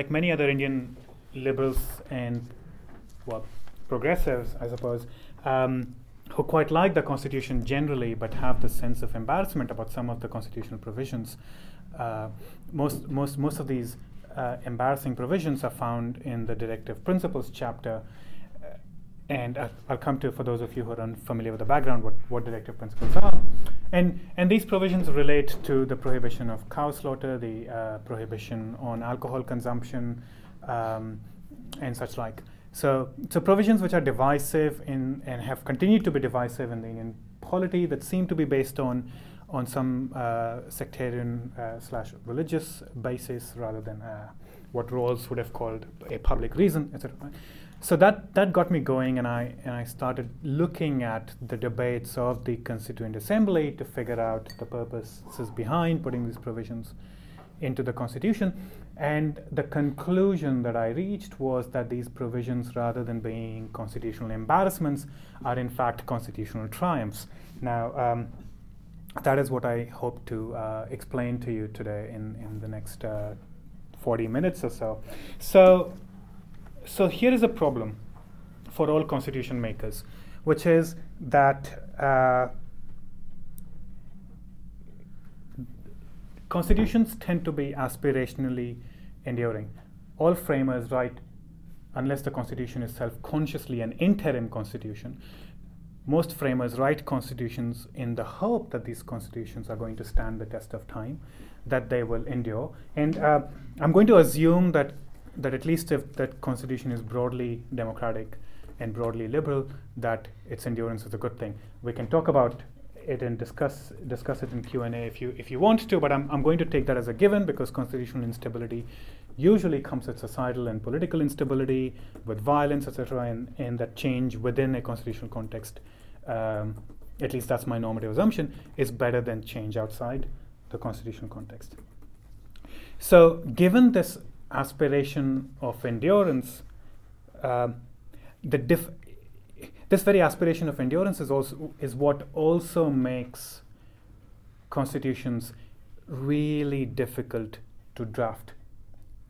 like many other Indian liberals and well, progressives, I suppose, um, who quite like the Constitution generally, but have the sense of embarrassment about some of the constitutional provisions. Uh, most, most, most of these uh, embarrassing provisions are found in the Directive Principles chapter. Uh, and I'll, I'll, come to, for those of you who are unfamiliar with the background, what, what directive principles are. And, and these provisions relate to the prohibition of cow slaughter, the uh, prohibition on alcohol consumption, um, and such like. So, so provisions which are divisive in, and have continued to be divisive in the Indian polity that seem to be based on on some uh, sectarian uh, slash religious basis rather than uh, what Rawls would have called a public reason, etc. So that that got me going, and I and I started looking at the debates of the Constituent Assembly to figure out the purposes behind putting these provisions into the Constitution. And the conclusion that I reached was that these provisions, rather than being constitutional embarrassments, are in fact constitutional triumphs. Now, um, that is what I hope to uh, explain to you today in, in the next uh, 40 minutes or so. So, so here is a problem for all constitution makers, which is that uh, constitutions tend to be aspirationally enduring. All framers write, unless the constitution is self consciously an interim constitution, most framers write constitutions in the hope that these constitutions are going to stand the test of time, that they will endure. And uh, I'm going to assume that, that at least if that constitution is broadly democratic and broadly liberal, that its endurance is a good thing. We can talk about it and discuss discuss it in Q and A if you if you want to. But I'm I'm going to take that as a given because constitutional instability usually comes with societal and political instability, with violence, etc., and, and that change within a constitutional context, um, at least that's my normative assumption, is better than change outside the constitutional context. So, given this aspiration of endurance, um, the diff- this very aspiration of endurance is also is what also makes constitutions really difficult to draft.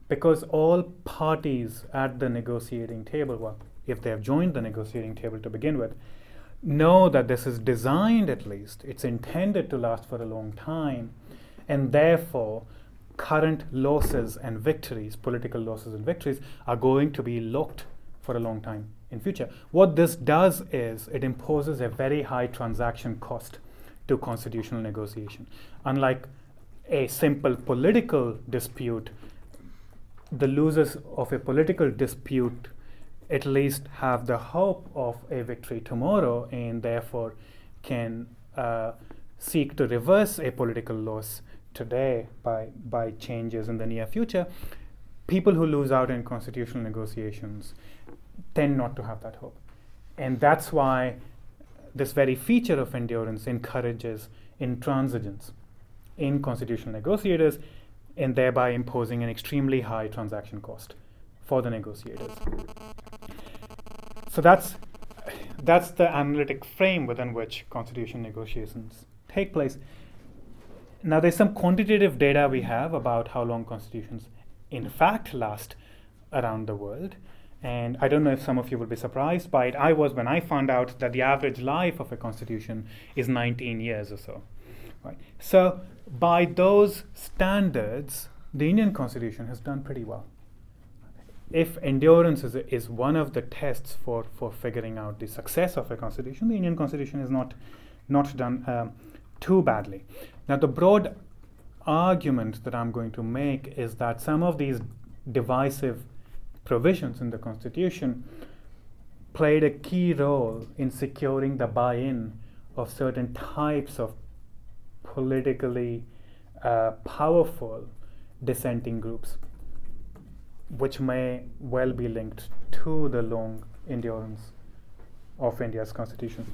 Because all parties at the negotiating table, well, if they have joined the negotiating table to begin with, know that this is designed at least, it's intended to last for a long time, and therefore current losses and victories, political losses and victories, are going to be locked for a long time in future. What this does is it imposes a very high transaction cost to constitutional negotiation. Unlike a simple political dispute the losers of a political dispute at least have the hope of a victory tomorrow and therefore can uh, seek to reverse a political loss today by, by changes in the near future. People who lose out in constitutional negotiations tend not to have that hope. And that's why this very feature of endurance encourages intransigence in constitutional negotiators and thereby imposing an extremely high transaction cost for the negotiators. So that's that's the analytic frame within which constitution negotiations take place. Now, there's some quantitative data we have about how long constitutions, in fact, last around the world. And I don't know if some of you will be surprised by it. I was when I found out that the average life of a constitution is 19 years or so. Right. So by those standards, the Indian Constitution has done pretty well. If endurance is, is one of the tests for, for figuring out the success of a constitution, the Indian Constitution is not, not done um, too badly. Now, the broad argument that I'm going to make is that some of these divisive provisions in the Constitution played a key role in securing the buy in of certain types of politically uh, powerful dissenting groups, which may well be linked to the long endurance of India's constitution.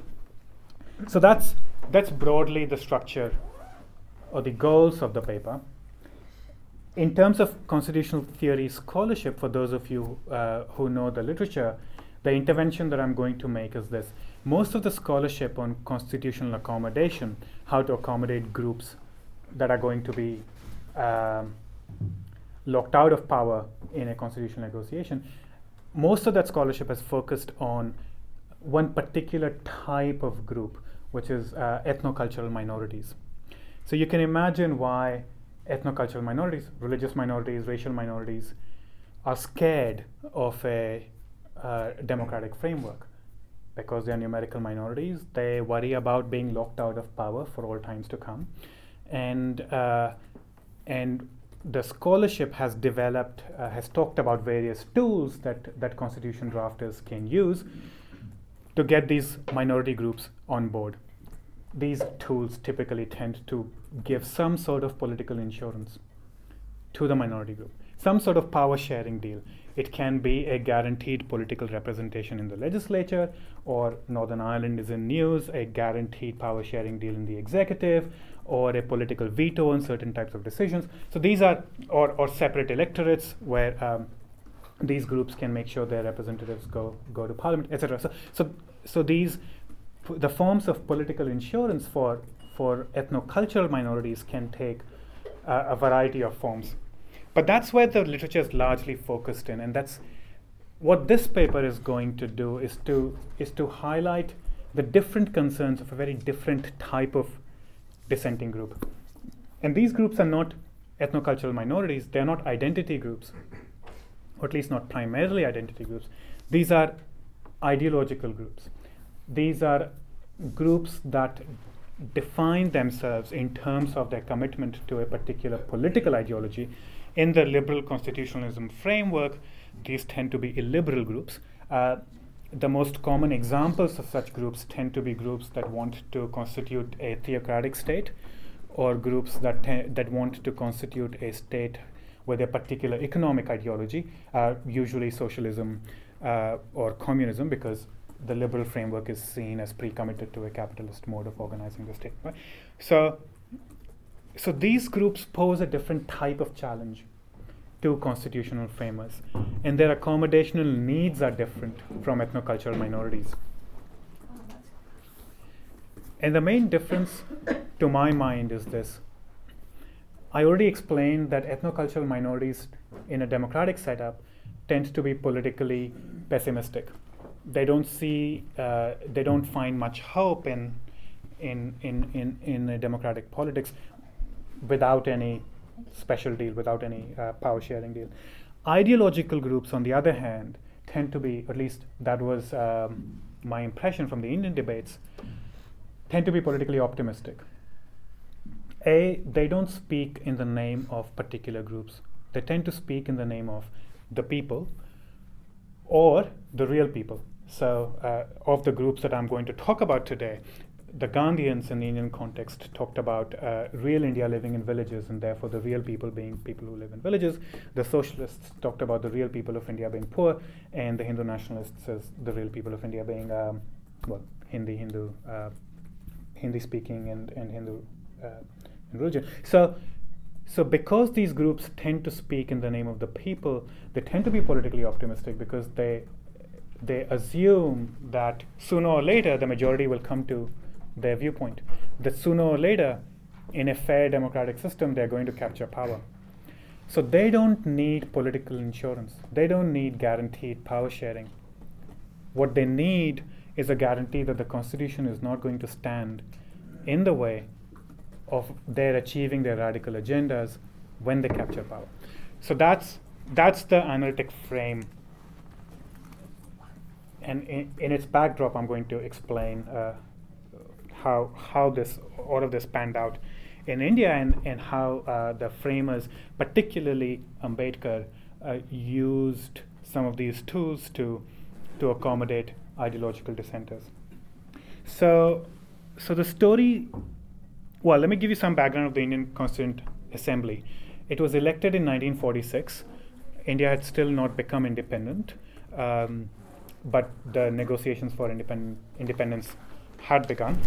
So that's that's broadly the structure or the goals of the paper. In terms of constitutional theory scholarship, for those of you uh, who know the literature, the intervention that I'm going to make is this most of the scholarship on constitutional accommodation, how to accommodate groups that are going to be um, locked out of power in a constitutional negotiation, most of that scholarship has focused on one particular type of group, which is uh, ethnocultural minorities. So you can imagine why ethnocultural minorities, religious minorities, racial minorities, are scared of a uh, democratic framework because they are numerical minorities. They worry about being locked out of power for all times to come, and uh, and the scholarship has developed uh, has talked about various tools that that constitution drafters can use to get these minority groups on board. These tools typically tend to give some sort of political insurance to the minority group, some sort of power sharing deal. It can be a guaranteed political representation in the legislature, or Northern Ireland is in news, a guaranteed power sharing deal in the executive, or a political veto on certain types of decisions. So these are, or, or separate electorates where um, these groups can make sure their representatives go, go to parliament, etc. So, so, so these, the forms of political insurance for, for ethnocultural minorities can take uh, a variety of forms. But that's where the literature is largely focused in, and that's what this paper is going to do is to is to highlight the different concerns of a very different type of dissenting group. And these groups are not ethnocultural minorities, they are not identity groups, or at least not primarily identity groups. These are ideological groups. These are groups that define themselves in terms of their commitment to a particular political ideology in the liberal constitutionalism framework, these tend to be illiberal groups. Uh, the most common examples of such groups tend to be groups that want to constitute a theocratic state or groups that, te- that want to constitute a state with a particular economic ideology, uh, usually socialism uh, or communism, because the liberal framework is seen as pre-committed to a capitalist mode of organizing the state. Right? So, so these groups pose a different type of challenge to constitutional framers, and their accommodational needs are different from ethnocultural minorities. And the main difference, to my mind, is this. I already explained that ethnocultural minorities in a democratic setup tend to be politically pessimistic. They don't see, uh, they don't find much hope in, in, in, in, in democratic politics without any special deal, without any uh, power sharing deal. Ideological groups, on the other hand, tend to be, at least that was um, my impression from the Indian debates, tend to be politically optimistic. A, they don't speak in the name of particular groups. They tend to speak in the name of the people or the real people. So, uh, of the groups that I'm going to talk about today, the Gandhians in the Indian context talked about uh, real India living in villages and therefore the real people being people who live in villages. The socialists talked about the real people of India being poor, and the Hindu nationalists as the real people of India being, um, well, Hindi, Hindu, uh, Hindi speaking and, and Hindu uh, and religion. So, so because these groups tend to speak in the name of the people, they tend to be politically optimistic because they they assume that sooner or later the majority will come to their viewpoint. That sooner or later, in a fair democratic system, they're going to capture power. So they don't need political insurance. They don't need guaranteed power sharing. What they need is a guarantee that the Constitution is not going to stand in the way of their achieving their radical agendas when they capture power. So that's that's the analytic frame. And in, in its backdrop, I'm going to explain uh, how how this all of this panned out in India and and how uh, the framers, particularly Ambedkar, uh, used some of these tools to to accommodate ideological dissenters. So, so the story. Well, let me give you some background of the Indian Constituent Assembly. It was elected in 1946. India had still not become independent, um, but the negotiations for independ- independence had begun.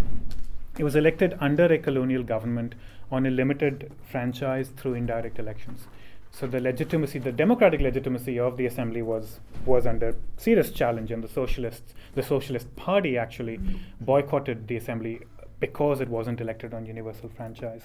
It was elected under a colonial government on a limited franchise through indirect elections. So the legitimacy, the democratic legitimacy of the assembly was was under serious challenge, and the socialists, the Socialist Party, actually boycotted the assembly because it wasn't elected on universal franchise.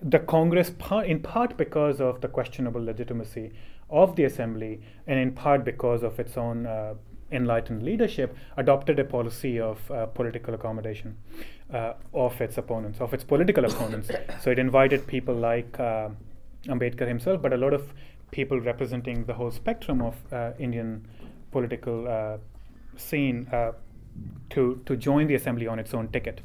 the Congress, in part because of the questionable legitimacy of the assembly, and in part because of its own uh, enlightened leadership, adopted a policy of uh, political accommodation uh, of its opponents, of its political opponents. So it invited people like uh, Ambedkar himself, but a lot of people representing the whole spectrum of uh, Indian political uh, scene uh, to to join the assembly on its own ticket.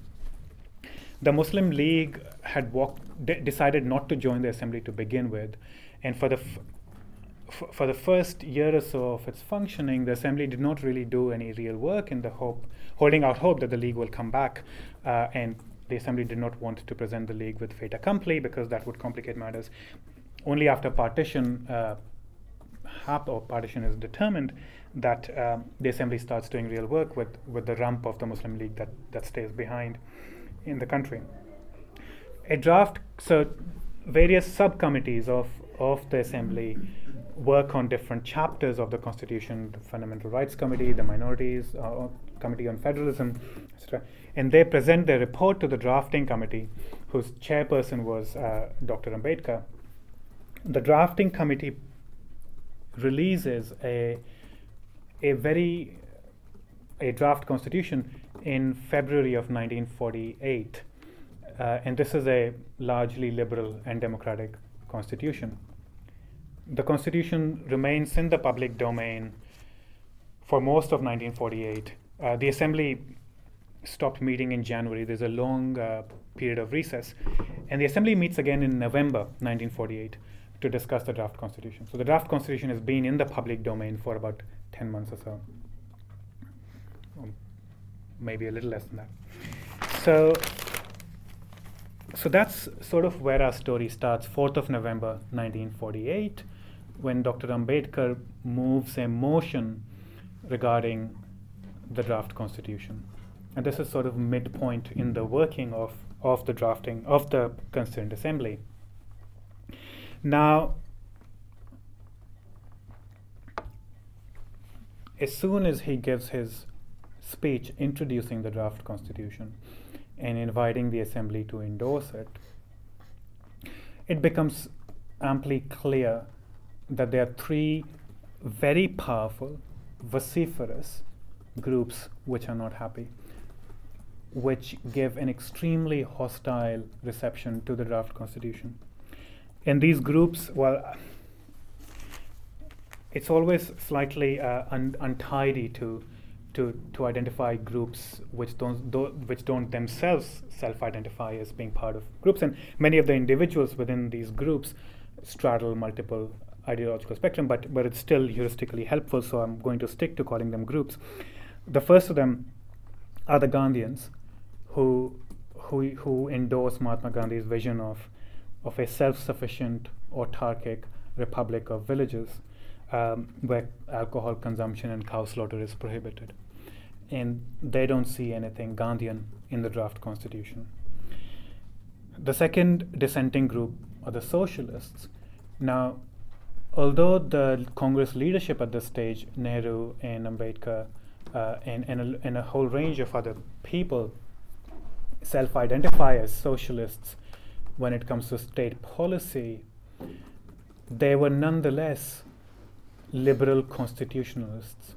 The Muslim League had walked, de- decided not to join the assembly to begin with, and for the f- f- for the first year or so of its functioning, the assembly did not really do any real work in the hope, holding out hope that the league will come back, uh, and the assembly did not want to present the league with fait accompli because that would complicate matters. Only after partition uh, hap- or partition is determined that um, the assembly starts doing real work with, with the rump of the Muslim League that, that stays behind in the country. A draft, so various subcommittees of, of the assembly work on different chapters of the Constitution, the Fundamental Rights Committee, the Minorities uh, Committee on Federalism, etc. And they present their report to the drafting committee, whose chairperson was uh, Dr. Ambedkar. The drafting committee releases a a very a draft constitution in February of 1948, uh, and this is a largely liberal and democratic constitution. The constitution remains in the public domain for most of 1948. Uh, the assembly stopped meeting in January. There's a long uh, period of recess, and the assembly meets again in November 1948 to discuss the draft constitution. So the draft constitution has been in the public domain for about 10 months or so, or maybe a little less than that. So, so that's sort of where our story starts, 4th of November 1948, when Dr. Ambedkar moves a motion regarding the draft constitution. And this is sort of midpoint in the working of, of the drafting of the Constituent Assembly. Now, as soon as he gives his speech introducing the draft constitution and inviting the assembly to endorse it, it becomes amply clear that there are three very powerful, vociferous groups which are not happy, which give an extremely hostile reception to the draft constitution. In these groups, well, it's always slightly uh, un- untidy to to to identify groups which don't do, which don't themselves self-identify as being part of groups, and many of the individuals within these groups straddle multiple ideological spectrum, but but it's still heuristically helpful. So I'm going to stick to calling them groups. The first of them are the Gandhians, who who who endorse Mahatma Gandhi's vision of of a self-sufficient autarkic republic of villages um, where alcohol consumption and cow slaughter is prohibited. And they don't see anything Gandhian in the draft constitution. The second dissenting group are the socialists. Now, although the Congress leadership at this stage, Nehru and Ambedkar, uh, and, and a, and a whole range of other people self identify as socialists when it comes to state policy, they were nonetheless liberal constitutionalists.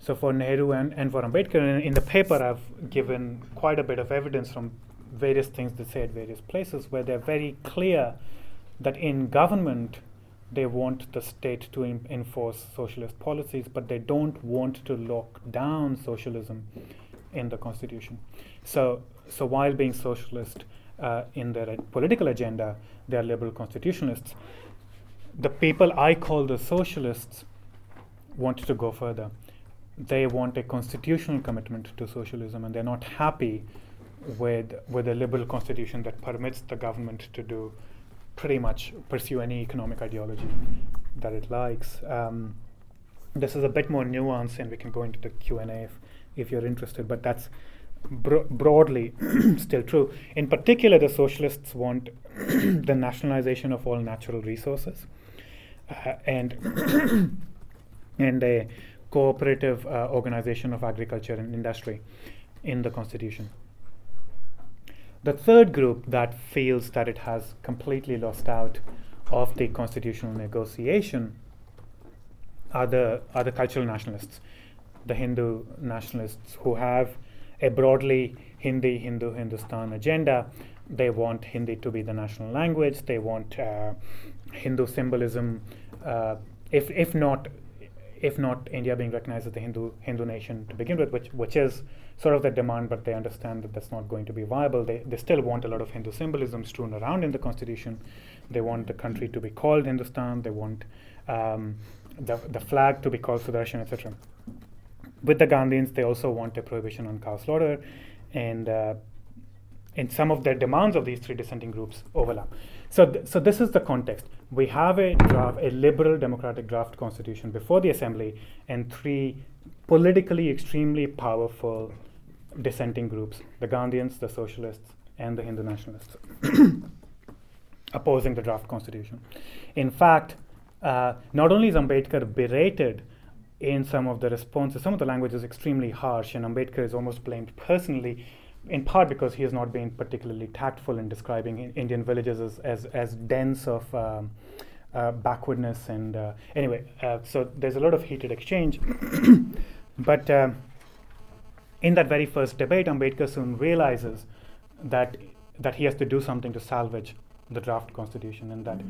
So for Nehru and, and for Ambedkar, in, the paper, I've given quite a bit of evidence from various things they say at various places where they're very clear that in government they want the state to enforce socialist policies, but they don't want to lock down socialism in the constitution. So, so while being socialist, uh, in their political agenda, they are liberal constitutionalists. The people I call the socialists want to go further. They want a constitutional commitment to socialism, and they're not happy with with a liberal constitution that permits the government to do pretty much pursue any economic ideology that it likes. Um, this is a bit more nuanced, and we can go into the Q and A if, if you're interested. But that's bro- broadly still true. In particular, the socialists want the nationalization of all natural resources uh, and and a cooperative uh, organization of agriculture and industry in the constitution. The third group that feels that it has completely lost out of the constitutional negotiation are the, are the cultural nationalists, the Hindu nationalists who have a broadly Hindi, Hindu, Hindustan agenda. They want Hindi to be the national language. They want uh, Hindu symbolism, uh, if if not if not India being recognized as the Hindu Hindu nation to begin with, which which is sort of the demand, but they understand that that's not going to be viable. They they still want a lot of Hindu symbolism strewn around in the constitution. They want the country to be called Hindustan. They want um, the the flag to be called Sudarshan, etc. With the Gandhians, they also want a prohibition on cow slaughter, and uh, and some of the demands of these three dissenting groups overlap. So, th- so this is the context. We have a draft, a liberal democratic draft constitution before the assembly, and three politically extremely powerful dissenting groups: the Gandhians, the socialists, and the Hindu nationalists, opposing the draft constitution. In fact, uh, not only is Ambedkar berated in some of the responses, some of the language is extremely harsh, and Ambedkar is almost blamed personally in part because he has not been particularly tactful in describing Indian villages as, as, as dense of um, uh, backwardness. And uh, anyway, uh, so there's a lot of heated exchange. but um, in that very first debate, Ambedkar soon realizes that, that he has to do something to salvage the draft constitution and that,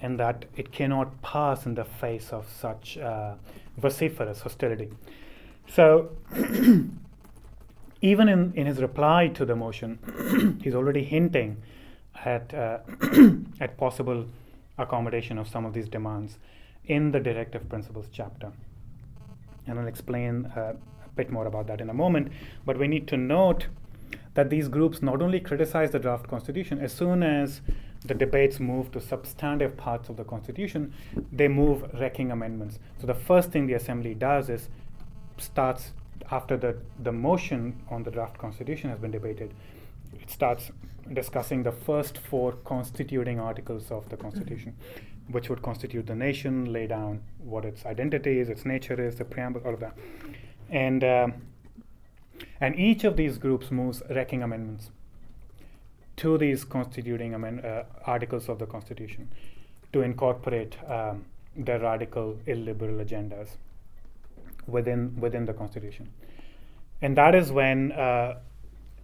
and that it cannot pass in the face of such uh, vociferous hostility. So even in, in his reply to the motion, he's already hinting at, uh, at possible accommodation of some of these demands in the directive principles chapter. And I'll explain uh, a bit more about that in a moment. But we need to note that these groups not only criticize the draft constitution, as soon as the debates move to substantive parts of the constitution, they move wrecking amendments. So the first thing the assembly does is starts after the, the motion on the draft constitution has been debated, it starts discussing the first four constituting articles of the constitution, mm-hmm. which would constitute the nation, lay down what its identity is, its nature is, the preamble, all of that. And, um, and each of these groups moves wrecking amendments to these constituting amend- uh, articles of the constitution to incorporate um, their radical illiberal agendas within within the constitution and that is when uh,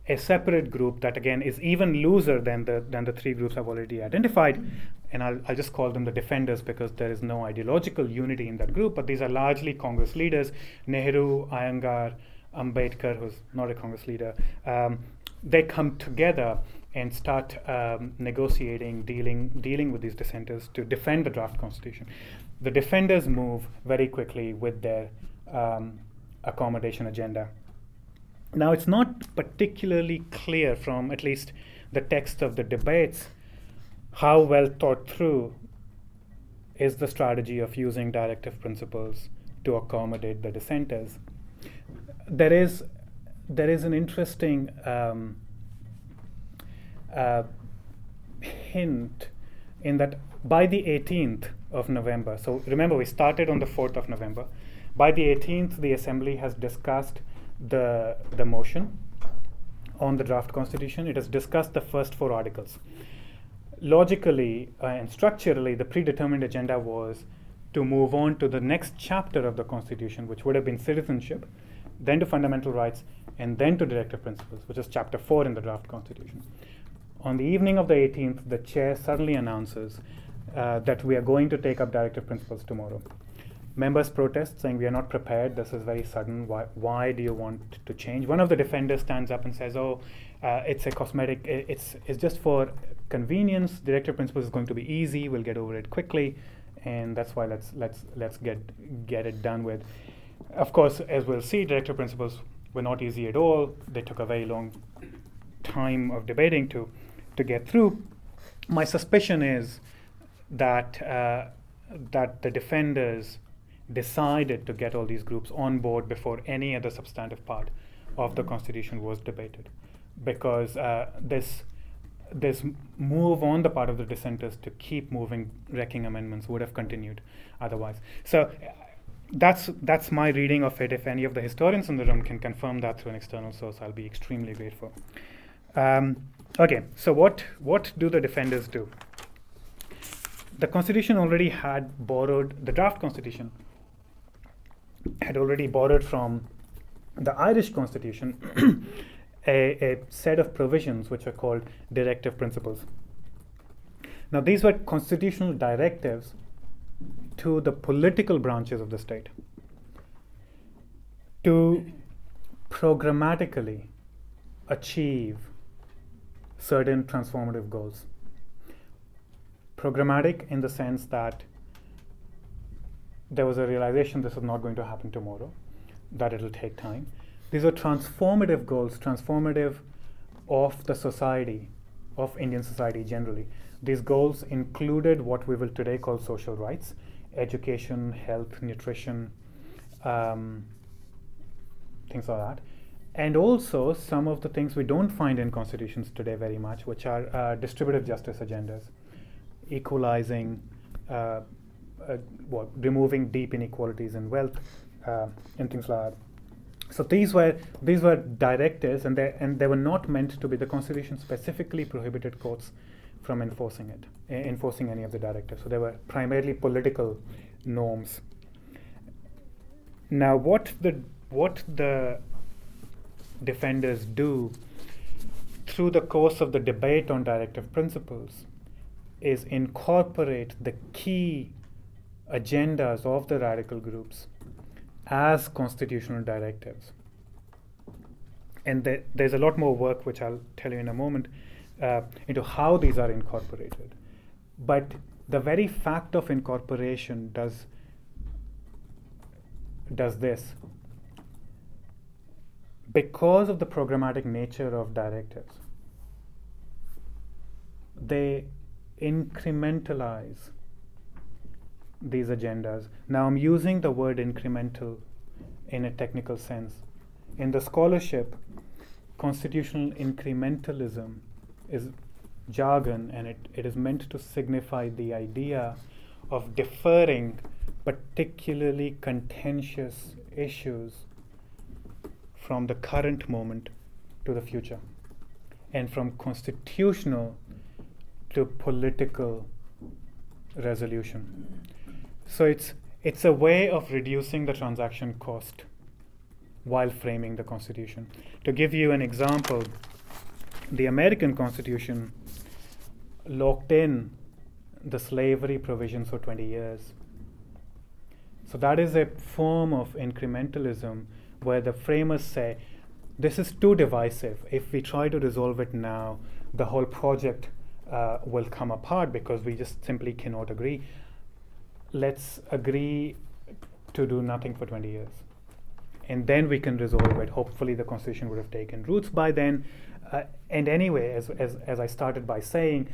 a separate group that again is even looser than the than the three groups I've already identified, and I'll, I'll just call them the defenders because there is no ideological unity in that group, but these are largely Congress leaders: Nehru, Iyengar, Ambedkar, who's not a Congress leader. Um, they come together and start um, negotiating, dealing dealing with these dissenters to defend the draft constitution. The defenders move very quickly with their um, accommodation agenda. Now, it's not particularly clear from at least the text of the debates how well thought through is the strategy of using directive principles to accommodate the dissenters. There is, there is an interesting um, uh, hint in that by the 18th of November, so remember we started on the 4th of November, by the 18th, the Assembly has discussed the, the motion on the draft constitution. It has discussed the first four articles. Logically uh, and structurally, the predetermined agenda was to move on to the next chapter of the constitution, which would have been citizenship, then to fundamental rights, and then to directive principles, which is chapter 4 in the draft constitution. On the evening of the 18th, the chair suddenly announces uh, that we are going to take up directive principles tomorrow members protest saying we are not prepared. This is very sudden. Why, why do you want to change? One of the defenders stands up and says oh uh, it's a cosmetic it's it's just for convenience. Directive principles is going to be easy. We'll get over it quickly. And that's why let's let's let's get get it done with. Of course as we'll see directive principles were not easy at all. They took a very long time of debating to to get through. My suspicion is that uh, that the defenders decided to get all these groups on board before any other substantive part of the constitution was debated. Because uh, this this move on the part of the dissenters to keep moving wrecking amendments would have continued otherwise. So that's that's my reading of it. If any of the historians in the room can confirm that through an external source i'll be extremely grateful. Um, Okay, so what, what do the defenders do? The constitution already had borrowed, the draft constitution had already borrowed from the Irish constitution a, a set of provisions which are called directive principles. Now, these were constitutional directives to the political branches of the state to programmatically achieve certain transformative goals. Programmatic in the sense that there was a realization this is not going to happen tomorrow, that it'll take time. These are transformative goals, transformative of the society, of Indian society generally. These goals included what we will today call social rights education, health, nutrition, um, things like that. And also some of the things we don't find in constitutions today very much, which are uh, distributive justice agendas, equalizing, uh, uh, what, removing deep inequalities in wealth, uh, and things like that. So these were these were directives, and they and they were not meant to be. The Constitution specifically prohibited courts from enforcing it, enforcing any of the directives. So they were primarily political norms. Now, what the what the defenders do through the course of the debate on directive principles is incorporate the key agendas of the radical groups as constitutional directives. And the, there's a lot more work, which I'll tell you in a moment, uh, into how these are incorporated. But the very fact of incorporation does does this because of the programmatic nature of directives they incrementalize these agendas. Now, I'm using the word incremental in a technical sense. In the scholarship, constitutional incrementalism is jargon and it, it is meant to signify the idea of deferring particularly contentious issues from the current moment to the future and from constitutional to political resolution. So it's it's a way of reducing the transaction cost while framing the Constitution. To give you an example, the American Constitution locked in the slavery provisions for 20 years. So that is a form of incrementalism where the framers say, this is too divisive. If we try to resolve it now, the whole project uh, will come apart because we just simply cannot agree let's agree to do nothing for 20 years. And then we can resolve it. Hopefully, the constitution would have taken roots by then. Uh, and anyway, as, as, as I started by saying,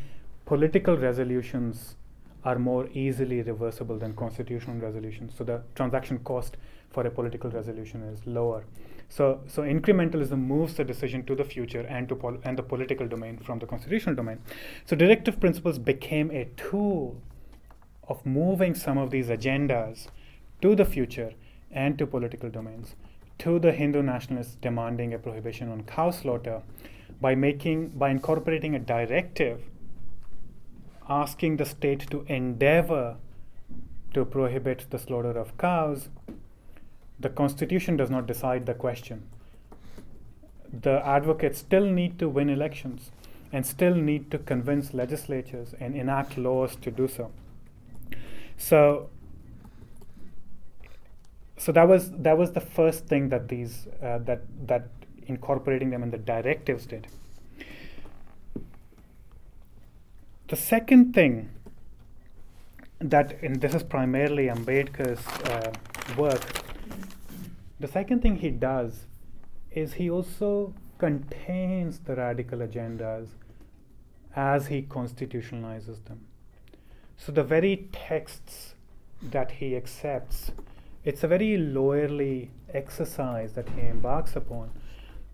political resolutions are more easily reversible than constitutional resolutions. So the transaction cost for a political resolution is lower. So, so incrementalism moves the decision to the future and to pol- and the political domain from the constitutional domain. So directive principles became a tool of moving some of these agendas to the future and to political domains, to the Hindu nationalists demanding a prohibition on cow slaughter by making by incorporating a directive asking the state to endeavor to prohibit the slaughter of cows, the constitution does not decide the question. The advocates still need to win elections and still need to convince legislatures and enact laws to do so. So so that was that was the first thing that these uh, that that incorporating them in the directives did. The second thing that and this is primarily Ambedkar's uh, work. The second thing he does is he also contains the radical agendas as he constitutionalizes them. So the very texts that he accepts, it's a very lawyerly exercise that he embarks upon.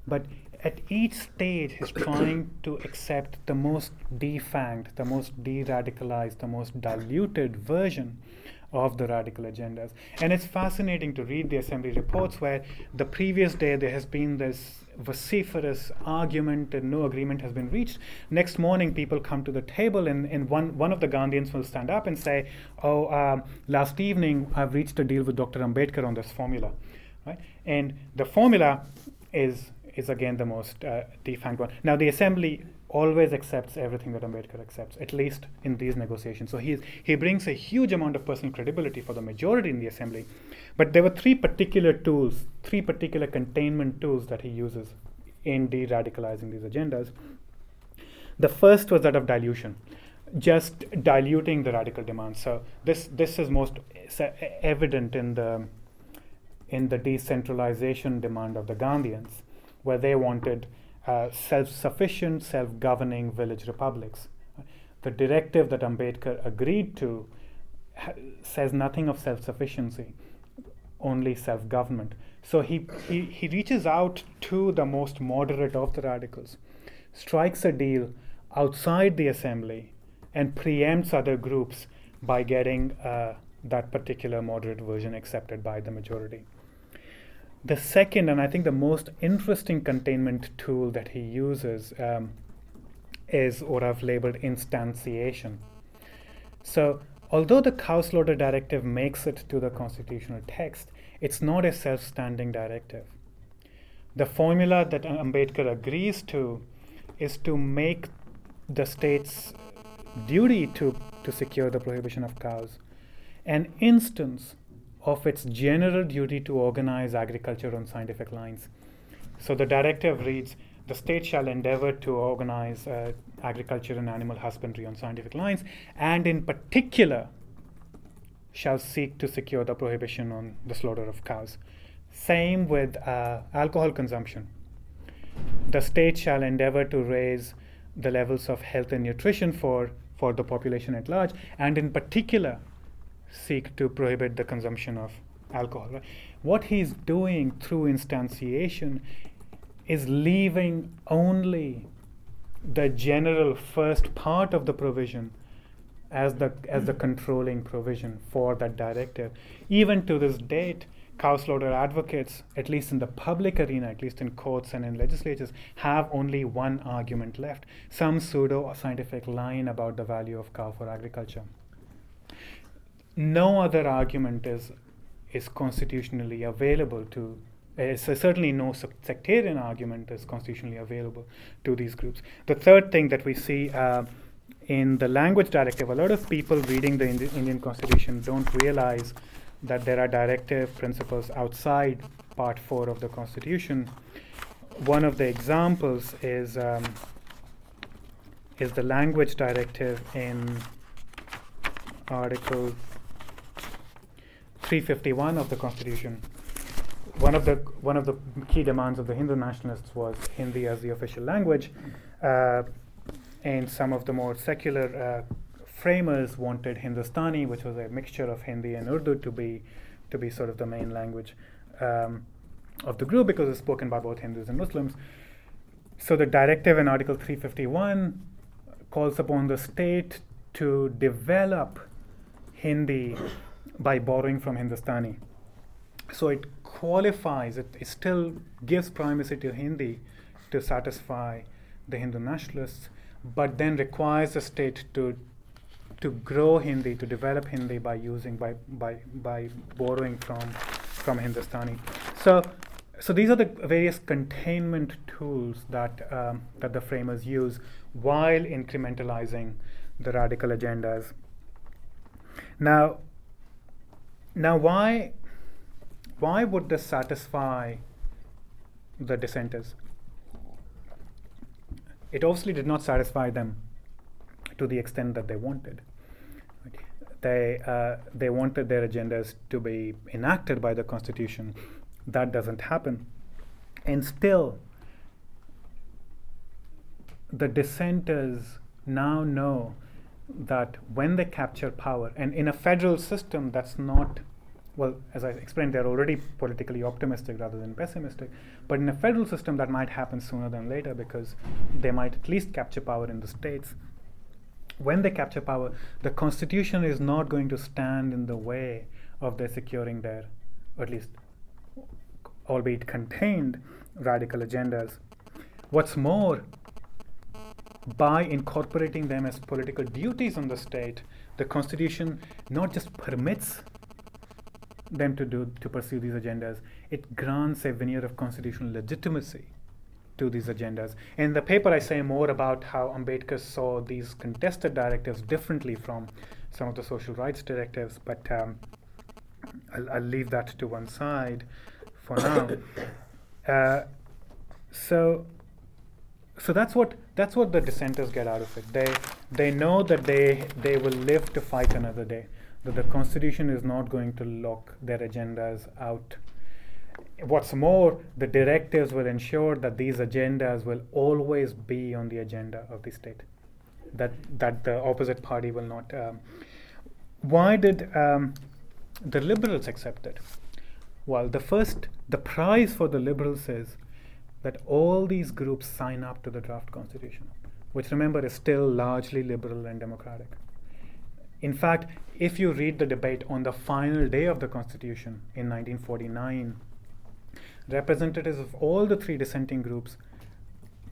But at each stage, he's trying to accept the most defanged, the most de radicalized, the most diluted version of the radical agendas. And it's fascinating to read the assembly reports where the previous day there has been this vociferous argument and no agreement has been reached. Next morning, people come to the table, and, and one, one of the Gandhians will stand up and say, Oh, um, last evening I've reached a deal with Dr. Ambedkar on this formula. Right? And the formula is, is again the most uh, one. Now, the assembly always accepts everything that Ambedkar accepts, at least in these negotiations. So he, he brings a huge amount of personal credibility for the majority in the assembly. But there were three particular tools, three particular containment tools that he uses in de radicalizing these agendas. The first was that of dilution, just diluting the radical demand. So this, this is most evident in the, in the decentralization demand of the Gandhians, where they wanted uh, self sufficient, self governing village republics. The directive that Ambedkar agreed to ha- says nothing of self sufficiency, only self government. So he, he, he reaches out to the most moderate of the radicals, strikes a deal outside the assembly, and preempts other groups by getting uh, that particular moderate version accepted by the majority. The second, and I think the most interesting containment tool that he uses, um, is what I've labeled instantiation. So, although the cow slaughter directive makes it to the constitutional text, it's not a self standing directive. The formula that Ambedkar agrees to is to make the state's duty to, to secure the prohibition of cows an instance of its general duty to organize agriculture on scientific lines. So the directive reads the state shall endeavor to organize uh, agriculture and animal husbandry on scientific lines, and in particular, shall seek to secure the prohibition on the slaughter of cows. Same with uh, alcohol consumption. The state shall endeavor to raise the levels of health and nutrition for, for the population at large, and in particular, seek to prohibit the consumption of alcohol. Right? What he's doing through instantiation is leaving only the general first part of the provision as the as the controlling provision for that directive. Even to this date, cow slaughter advocates, at least in the public arena, at least in courts and in legislatures, have only one argument left: some pseudo scientific line about the value of cow for agriculture no other argument is is constitutionally available to uh, certainly no sectarian argument is constitutionally available to these groups. The third thing that we see uh, in the language directive, a lot of people reading the Indi- Indian Constitution don't realize that there are directive principles outside Part 4 of the Constitution. One of the examples is um, is the language directive in Article 351 of the Constitution, one of the one of the key demands of the Hindu nationalists was Hindi as the official language, uh, and some of the more secular uh, framers wanted Hindustani, which was a mixture of Hindi and Urdu, to be to be sort of the main language um, of the group because it's spoken by both Hindus and Muslims. So the directive in Article 351 calls upon the state to develop Hindi by borrowing from Hindustani. So it qualifies, it, it still gives primacy to Hindi to satisfy the Hindu nationalists, but then requires the state to to grow Hindi, to develop Hindi by using by by by borrowing from from Hindustani. So so these are the various containment tools that um, that the framers use while incrementalizing the radical agendas. Now, now, why, why would this satisfy the dissenters? It obviously did not satisfy them to the extent that they wanted. They, uh, they wanted their agendas to be enacted by the Constitution. That doesn't happen. And still, the dissenters now know that when they capture power, and in a federal system, that's not well, as I explained, they're already politically optimistic rather than pessimistic. But in a federal system, that might happen sooner than later because they might at least capture power in the states. when they capture power, the constitution is not going to stand in the way of their securing their, at least, albeit contained, radical agendas. What's more, by incorporating them as political duties on the state, the constitution not just permits them to do to pursue these agendas, it grants a veneer of constitutional legitimacy to these agendas. In the paper, I say more about how Ambedkar saw these contested directives differently from some of the social rights directives, but um, I'll, I'll, leave that to one side for now. Uh, so, so that's what that's what the dissenters get out of it. They they know that they they will live to fight another day. That the constitution is not going to lock their agendas out. What's more, the directives will ensure that these agendas will always be on the agenda of the state. That that the opposite party will not. Um, why did um, the liberals accept it? Well, the first the prize for the liberals is that all these groups sign up to the draft constitution, which remember is still largely liberal and democratic. In fact, if you read the debate on the final day of the constitution in 1949, representatives of all the three dissenting groups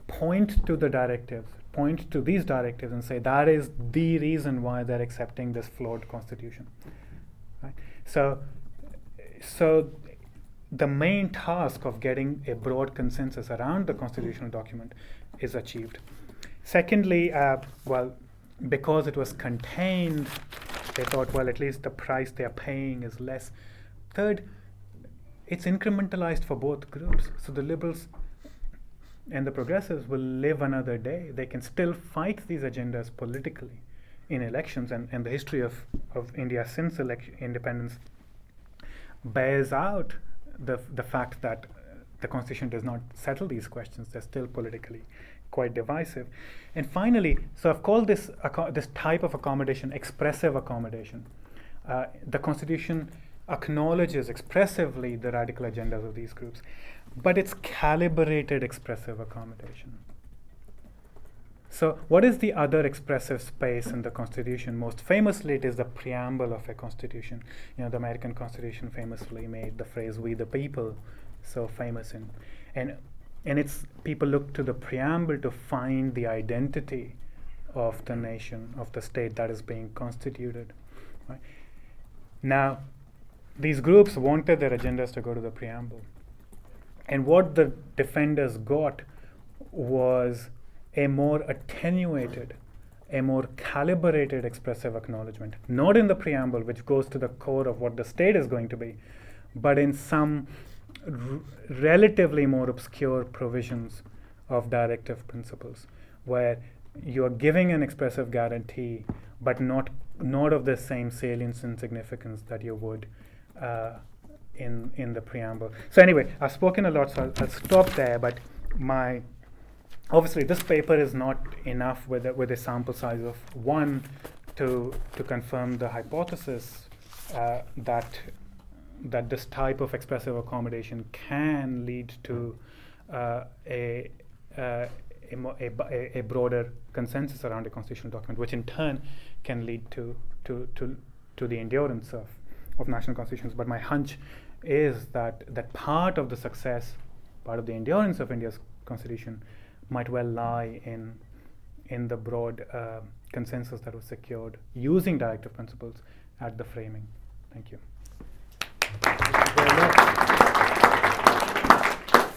point to the directives, point to these directives, and say that is the reason why they're accepting this flawed constitution. Right? So, so the main task of getting a broad consensus around the constitutional document is achieved. Secondly, uh, well, because it was contained, they thought, well, at least the price they are paying is less. Third, it's incrementalized for both groups. So the liberals and the progressives will live another day. They can still fight these agendas politically in elections, and, and the history of, of India since election, independence bears out the, the fact that the Constitution does not settle these questions. They're still politically quite divisive. And finally, so I've called this, this type of accommodation expressive accommodation. Uh, the Constitution acknowledges expressively the radical agendas of these groups, but it's calibrated expressive accommodation. So, what is the other expressive space in the Constitution? Most famously, it is the preamble of a Constitution. You know, the American Constitution famously made the phrase "We the people" so famous, in, and and it's people look to the preamble to find the identity of the nation, of the state that is being constituted. Right? Now, these groups wanted their agendas to go to the preamble, and what the defenders got was a more attenuated, a more calibrated expressive acknowledgement, not in the preamble, which goes to the core of what the state is going to be, but in some relatively more obscure provisions of directive principles, where you are giving an expressive guarantee, but not not of the same salience and significance that you would uh, in in the preamble. So anyway, I've spoken a lot, so I'll, I'll stop there. But my obviously this paper is not enough with a, with a sample size of one to to confirm the hypothesis uh, that that this type of expressive accommodation can lead to uh, a, uh, a, a, a, broader consensus around a constitutional document, which in turn can lead to, to, to, to the endurance of, of national constitutions. But my hunch is that, that part of the success, part of the endurance of India's constitution might well lie in in the broad uh, consensus that was secured using directive principles at the framing. Thank you.